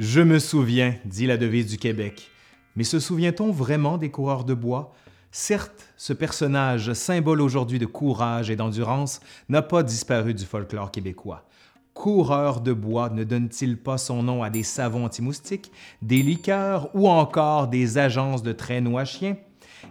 Je me souviens, dit la devise du Québec. Mais se souvient-on vraiment des coureurs de bois? Certes, ce personnage, symbole aujourd'hui de courage et d'endurance, n'a pas disparu du folklore québécois. Coureur de bois ne donne-t-il pas son nom à des savons anti-moustiques, des liqueurs ou encore des agences de traîneaux à chiens?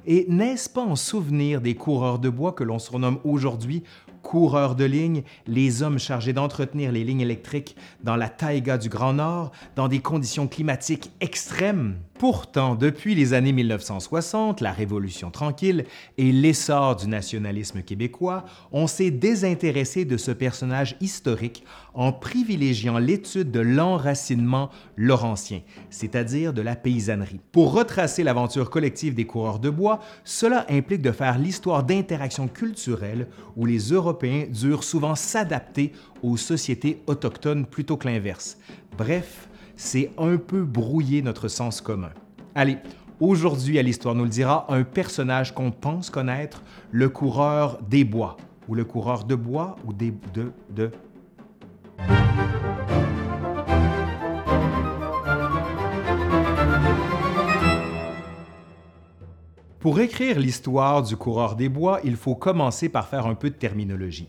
Et n'est-ce pas en souvenir des coureurs de bois que l'on surnomme aujourd'hui coureurs de ligne, les hommes chargés d'entretenir les lignes électriques dans la taïga du Grand Nord, dans des conditions climatiques extrêmes? Pourtant, depuis les années 1960, la Révolution tranquille et l'essor du nationalisme québécois, on s'est désintéressé de ce personnage historique en privilégiant l'étude de l'enracinement laurentien, c'est-à-dire de la paysannerie. Pour retracer l'aventure collective des coureurs de bois, cela implique de faire l'histoire d'interactions culturelles où les Européens durent souvent s'adapter aux sociétés autochtones plutôt que l'inverse. Bref, c'est un peu brouiller notre sens commun. Allez, aujourd'hui à l'Histoire nous le dira, un personnage qu'on pense connaître, le coureur des bois, ou le coureur de bois, ou des... de... de... Pour écrire l'histoire du coureur des bois, il faut commencer par faire un peu de terminologie.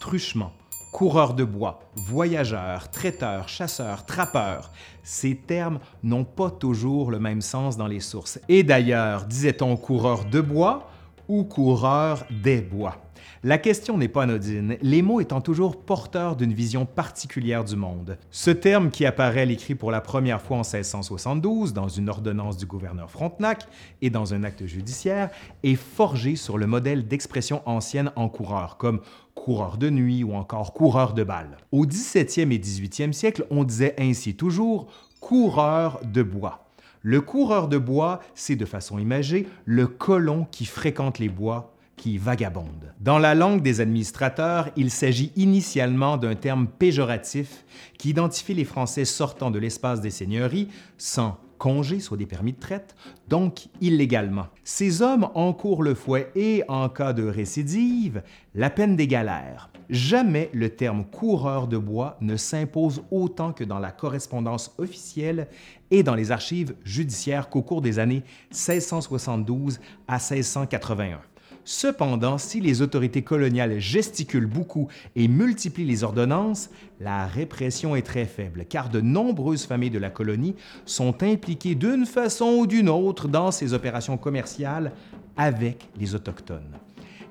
Truchement, coureur de bois, voyageur, traiteur, chasseur, trappeur. Ces termes n'ont pas toujours le même sens dans les sources. Et d'ailleurs, disait-on coureur de bois ou coureur des bois? La question n'est pas anodine, les mots étant toujours porteurs d'une vision particulière du monde. Ce terme qui apparaît à l'écrit pour la première fois en 1672 dans une ordonnance du gouverneur Frontenac et dans un acte judiciaire est forgé sur le modèle d'expression ancienne en coureur, comme coureur de nuit ou encore coureur de balles. Au 17e et 18e siècle, on disait ainsi toujours coureur de bois. Le coureur de bois, c'est de façon imagée le colon qui fréquente les bois qui vagabonde. Dans la langue des administrateurs, il s'agit initialement d'un terme péjoratif qui identifie les Français sortant de l'espace des seigneuries sans congé, soit des permis de traite, donc illégalement. Ces hommes encourent le fouet et, en cas de récidive, la peine des galères. Jamais le terme coureur de bois ne s'impose autant que dans la correspondance officielle et dans les archives judiciaires qu'au cours des années 1672 à 1681. Cependant, si les autorités coloniales gesticulent beaucoup et multiplient les ordonnances, la répression est très faible, car de nombreuses familles de la colonie sont impliquées d'une façon ou d'une autre dans ces opérations commerciales avec les Autochtones.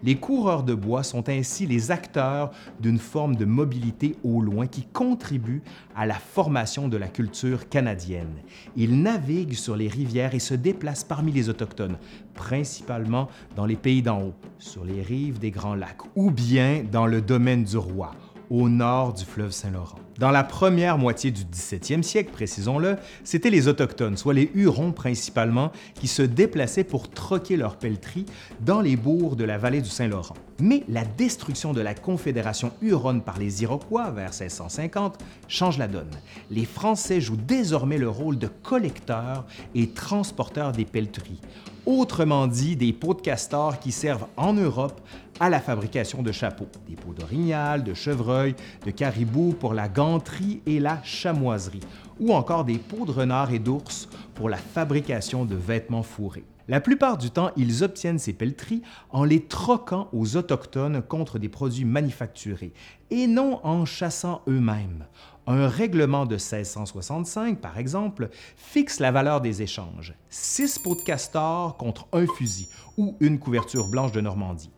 Les coureurs de bois sont ainsi les acteurs d'une forme de mobilité au loin qui contribue à la formation de la culture canadienne. Ils naviguent sur les rivières et se déplacent parmi les Autochtones, principalement dans les pays d'en haut, sur les rives des Grands Lacs, ou bien dans le domaine du roi, au nord du fleuve Saint-Laurent. Dans la première moitié du 17e siècle, précisons-le, c'étaient les Autochtones, soit les Hurons principalement, qui se déplaçaient pour troquer leurs pelleteries dans les bourgs de la vallée du Saint-Laurent. Mais la destruction de la Confédération Huronne par les Iroquois vers 1650 change la donne. Les Français jouent désormais le rôle de collecteurs et transporteurs des pelleteries, autrement dit des pots de castor qui servent en Europe à la fabrication de chapeaux, des peaux d'orignal, de chevreuil, de caribou pour la ganterie et la chamoiserie, ou encore des peaux de renard et d'ours pour la fabrication de vêtements fourrés. La plupart du temps, ils obtiennent ces pelleteries en les troquant aux Autochtones contre des produits manufacturés et non en chassant eux-mêmes. Un règlement de 1665, par exemple, fixe la valeur des échanges. Six pots de castor contre un fusil ou une couverture blanche de Normandie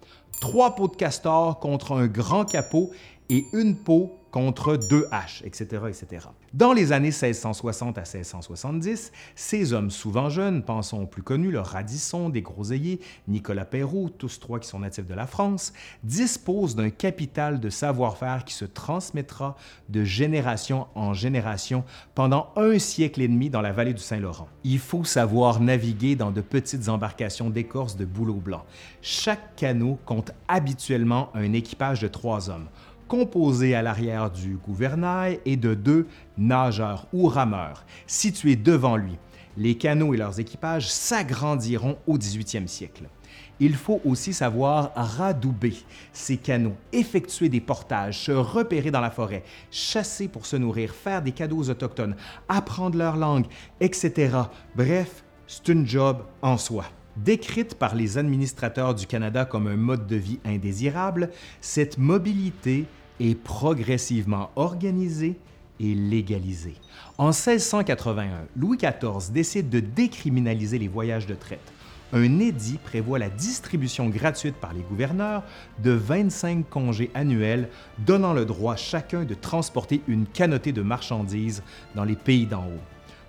trois pots de castor contre un grand capot et une peau contre deux haches, etc., etc. Dans les années 1660 à 1670, ces hommes souvent jeunes, pensons aux plus connus, le Radisson, des Groseilliers, Nicolas Perrault, tous trois qui sont natifs de la France, disposent d'un capital de savoir-faire qui se transmettra de génération en génération pendant un siècle et demi dans la vallée du Saint-Laurent. Il faut savoir naviguer dans de petites embarcations d'écorce de bouleau blanc. Chaque canot compte habituellement un équipage de trois hommes composé à l'arrière du gouvernail et de deux nageurs ou rameurs situés devant lui. Les canots et leurs équipages s'agrandiront au 18e siècle. il faut aussi savoir radouber ces canaux, effectuer des portages, se repérer dans la forêt, chasser pour se nourrir, faire des cadeaux aux autochtones, apprendre leur langue, etc. Bref, c'est une job en soi. Décrite par les administrateurs du Canada comme un mode de vie indésirable, cette mobilité est progressivement organisée et légalisée. En 1681, Louis XIV décide de décriminaliser les voyages de traite. Un édit prévoit la distribution gratuite par les gouverneurs de 25 congés annuels, donnant le droit à chacun de transporter une canotée de marchandises dans les pays d'en haut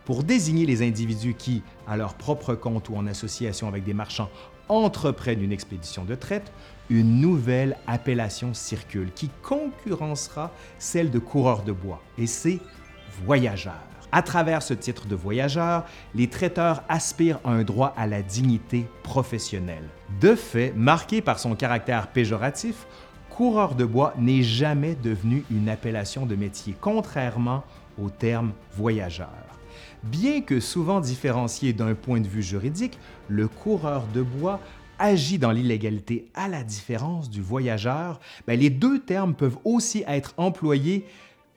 pour désigner les individus qui, à leur propre compte ou en association avec des marchands, entreprennent une expédition de traite, une nouvelle appellation circule qui concurrencera celle de coureur de bois, et c'est voyageurs. À travers ce titre de voyageur, les traiteurs aspirent à un droit à la dignité professionnelle. De fait, marqué par son caractère péjoratif, coureur de bois n'est jamais devenu une appellation de métier, contrairement au terme voyageur. Bien que souvent différencié d'un point de vue juridique, le coureur de bois agit dans l'illégalité à la différence du voyageur, ben, les deux termes peuvent aussi être employés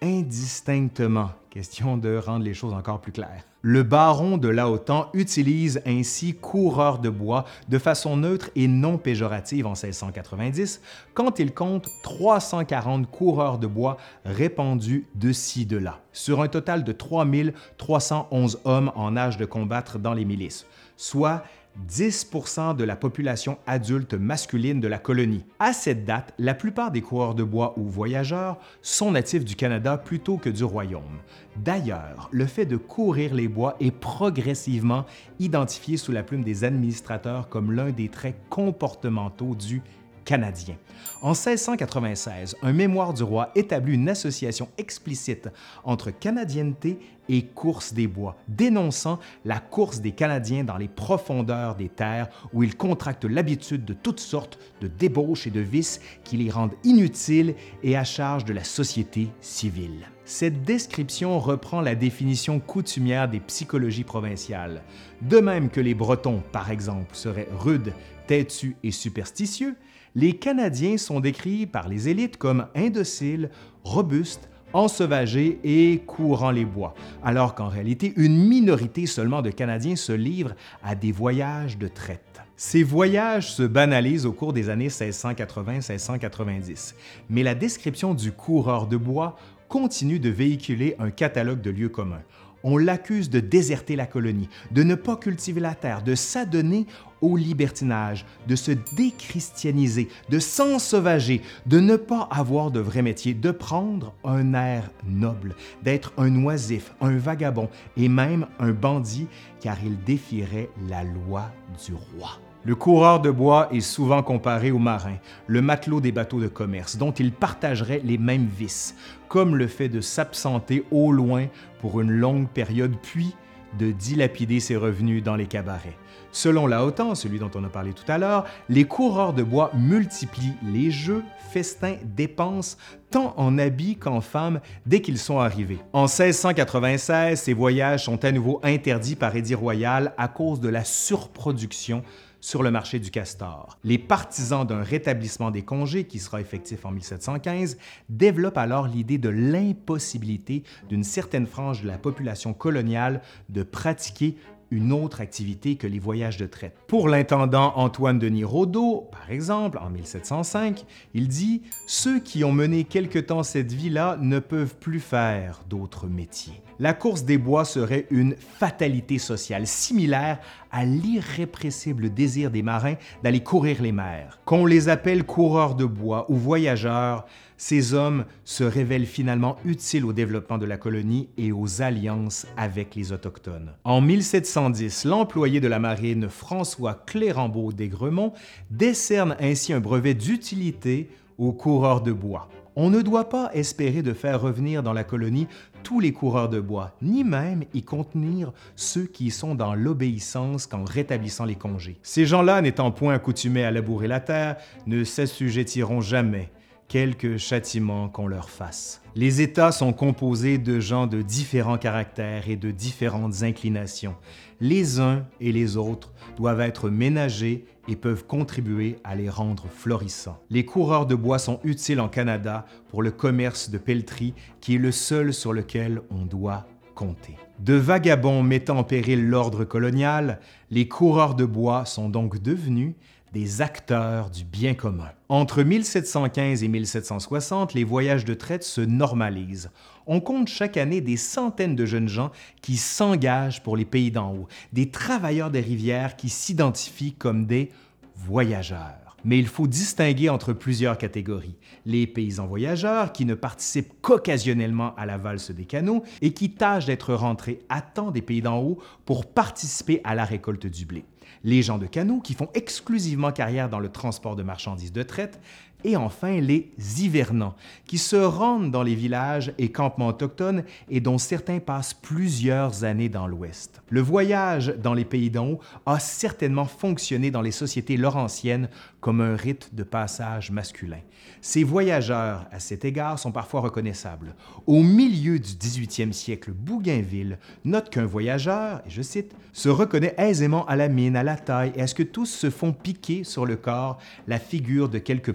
indistinctement. Question de rendre les choses encore plus claires. Le baron de Laotan utilise ainsi coureur de bois de façon neutre et non péjorative en 1690 quand il compte 340 coureurs de bois répandus de ci de là, sur un total de 3311 hommes en âge de combattre dans les milices, soit 10% de la population adulte masculine de la colonie. À cette date, la plupart des coureurs de bois ou voyageurs sont natifs du Canada plutôt que du Royaume. D'ailleurs, le fait de courir les bois est progressivement identifié sous la plume des administrateurs comme l'un des traits comportementaux du canadien. En 1696, un mémoire du roi établit une association explicite entre canadienneté et course des bois, dénonçant la course des Canadiens dans les profondeurs des terres où ils contractent l'habitude de toutes sortes de débauches et de vices qui les rendent inutiles et à charge de la société civile. Cette description reprend la définition coutumière des psychologies provinciales. De même que les Bretons, par exemple, seraient rudes, têtus et superstitieux, les Canadiens sont décrits par les élites comme indociles, robustes, ensauvagés et courant les bois, alors qu'en réalité, une minorité seulement de Canadiens se livrent à des voyages de traite. Ces voyages se banalisent au cours des années 1680-1690, mais la description du coureur de bois continue de véhiculer un catalogue de lieux communs on l'accuse de déserter la colonie, de ne pas cultiver la terre, de s'adonner au libertinage, de se déchristianiser, de s'ensauvager, de ne pas avoir de vrai métier, de prendre un air noble, d'être un oisif, un vagabond et même un bandit, car il défierait la loi du roi. Le coureur de bois est souvent comparé au marin, le matelot des bateaux de commerce, dont il partagerait les mêmes vices, comme le fait de s'absenter au loin pour une longue période, puis de dilapider ses revenus dans les cabarets. Selon la OTAN, celui dont on a parlé tout à l'heure, les coureurs de bois multiplient les jeux, festins, dépenses, tant en habits qu'en femmes dès qu'ils sont arrivés. En 1696, ces voyages sont à nouveau interdits par édit royal à cause de la surproduction sur le marché du castor. Les partisans d'un rétablissement des congés, qui sera effectif en 1715, développent alors l'idée de l'impossibilité d'une certaine frange de la population coloniale de pratiquer une autre activité que les voyages de traite. Pour l'intendant Antoine Denis Rodeau, par exemple, en 1705, il dit Ceux qui ont mené quelque temps cette vie-là ne peuvent plus faire d'autres métiers. La course des bois serait une fatalité sociale similaire à l'irrépressible désir des marins d'aller courir les mers. Qu'on les appelle coureurs de bois ou voyageurs, ces hommes se révèlent finalement utiles au développement de la colonie et aux alliances avec les Autochtones. En 1710, l'employé de la marine François Clérambault d'Aigremont décerne ainsi un brevet d'utilité aux coureurs de bois. On ne doit pas espérer de faire revenir dans la colonie tous les coureurs de bois, ni même y contenir ceux qui sont dans l'obéissance qu'en rétablissant les congés. Ces gens-là, n'étant point accoutumés à labourer la terre, ne s'assujettiront jamais quelque châtiment qu'on leur fasse. Les États sont composés de gens de différents caractères et de différentes inclinations. Les uns et les autres doivent être ménagés et peuvent contribuer à les rendre florissants. Les coureurs de bois sont utiles en Canada pour le commerce de pelleterie qui est le seul sur lequel on doit compter. De vagabonds mettant en péril l'ordre colonial, les coureurs de bois sont donc devenus des acteurs du bien commun. Entre 1715 et 1760, les voyages de traite se normalisent. On compte chaque année des centaines de jeunes gens qui s'engagent pour les pays d'en haut, des travailleurs des rivières qui s'identifient comme des voyageurs. Mais il faut distinguer entre plusieurs catégories. Les paysans voyageurs qui ne participent qu'occasionnellement à la valse des canaux et qui tâchent d'être rentrés à temps des pays d'en haut pour participer à la récolte du blé. Les gens de canaux qui font exclusivement carrière dans le transport de marchandises de traite et enfin les hivernants, qui se rendent dans les villages et campements autochtones et dont certains passent plusieurs années dans l'Ouest. Le voyage dans les pays d'en haut a certainement fonctionné dans les sociétés laurentiennes comme un rite de passage masculin. Ces voyageurs, à cet égard, sont parfois reconnaissables. Au milieu du 18e siècle, Bougainville note qu'un voyageur, et je cite, se reconnaît aisément à la mine, à la taille et à ce que tous se font piquer sur le corps la figure de quelque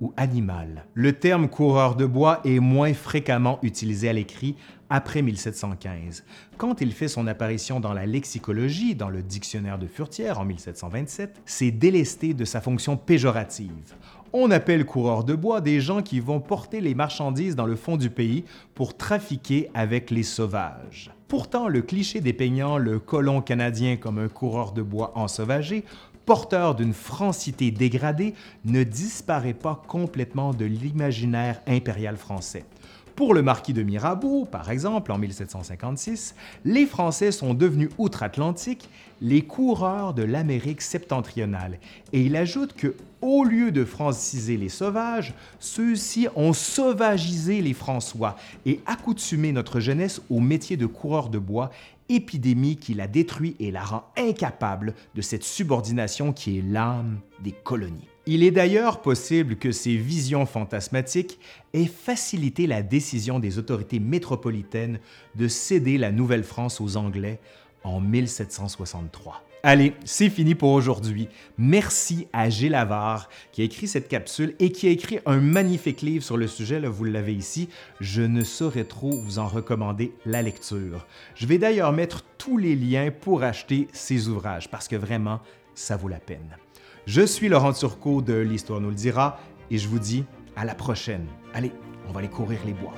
ou animal. Le terme coureur de bois est moins fréquemment utilisé à l'écrit après 1715. Quand il fait son apparition dans la lexicologie, dans le dictionnaire de Furtière en 1727, c'est délesté de sa fonction péjorative. On appelle coureurs de bois des gens qui vont porter les marchandises dans le fond du pays pour trafiquer avec les sauvages. Pourtant, le cliché dépeignant le colon canadien comme un coureur de bois ensauvagé porteur d'une francité dégradée, ne disparaît pas complètement de l'imaginaire impérial français. Pour le marquis de Mirabeau, par exemple, en 1756, les Français sont devenus outre-Atlantique les coureurs de l'Amérique septentrionale et il ajoute que, au lieu de franciser les sauvages, ceux-ci ont sauvagisé les François et accoutumé notre jeunesse au métier de coureur de bois épidémie qui la détruit et la rend incapable de cette subordination qui est l'âme des colonies. Il est d'ailleurs possible que ces visions fantasmatiques aient facilité la décision des autorités métropolitaines de céder la Nouvelle-France aux Anglais en 1763. Allez, c'est fini pour aujourd'hui. Merci à Gilles Lavard qui a écrit cette capsule et qui a écrit un magnifique livre sur le sujet, vous l'avez ici. Je ne saurais trop vous en recommander la lecture. Je vais d'ailleurs mettre tous les liens pour acheter ces ouvrages parce que vraiment, ça vaut la peine. Je suis Laurent Turcot de L'Histoire nous le dira et je vous dis à la prochaine. Allez, on va aller courir les bois.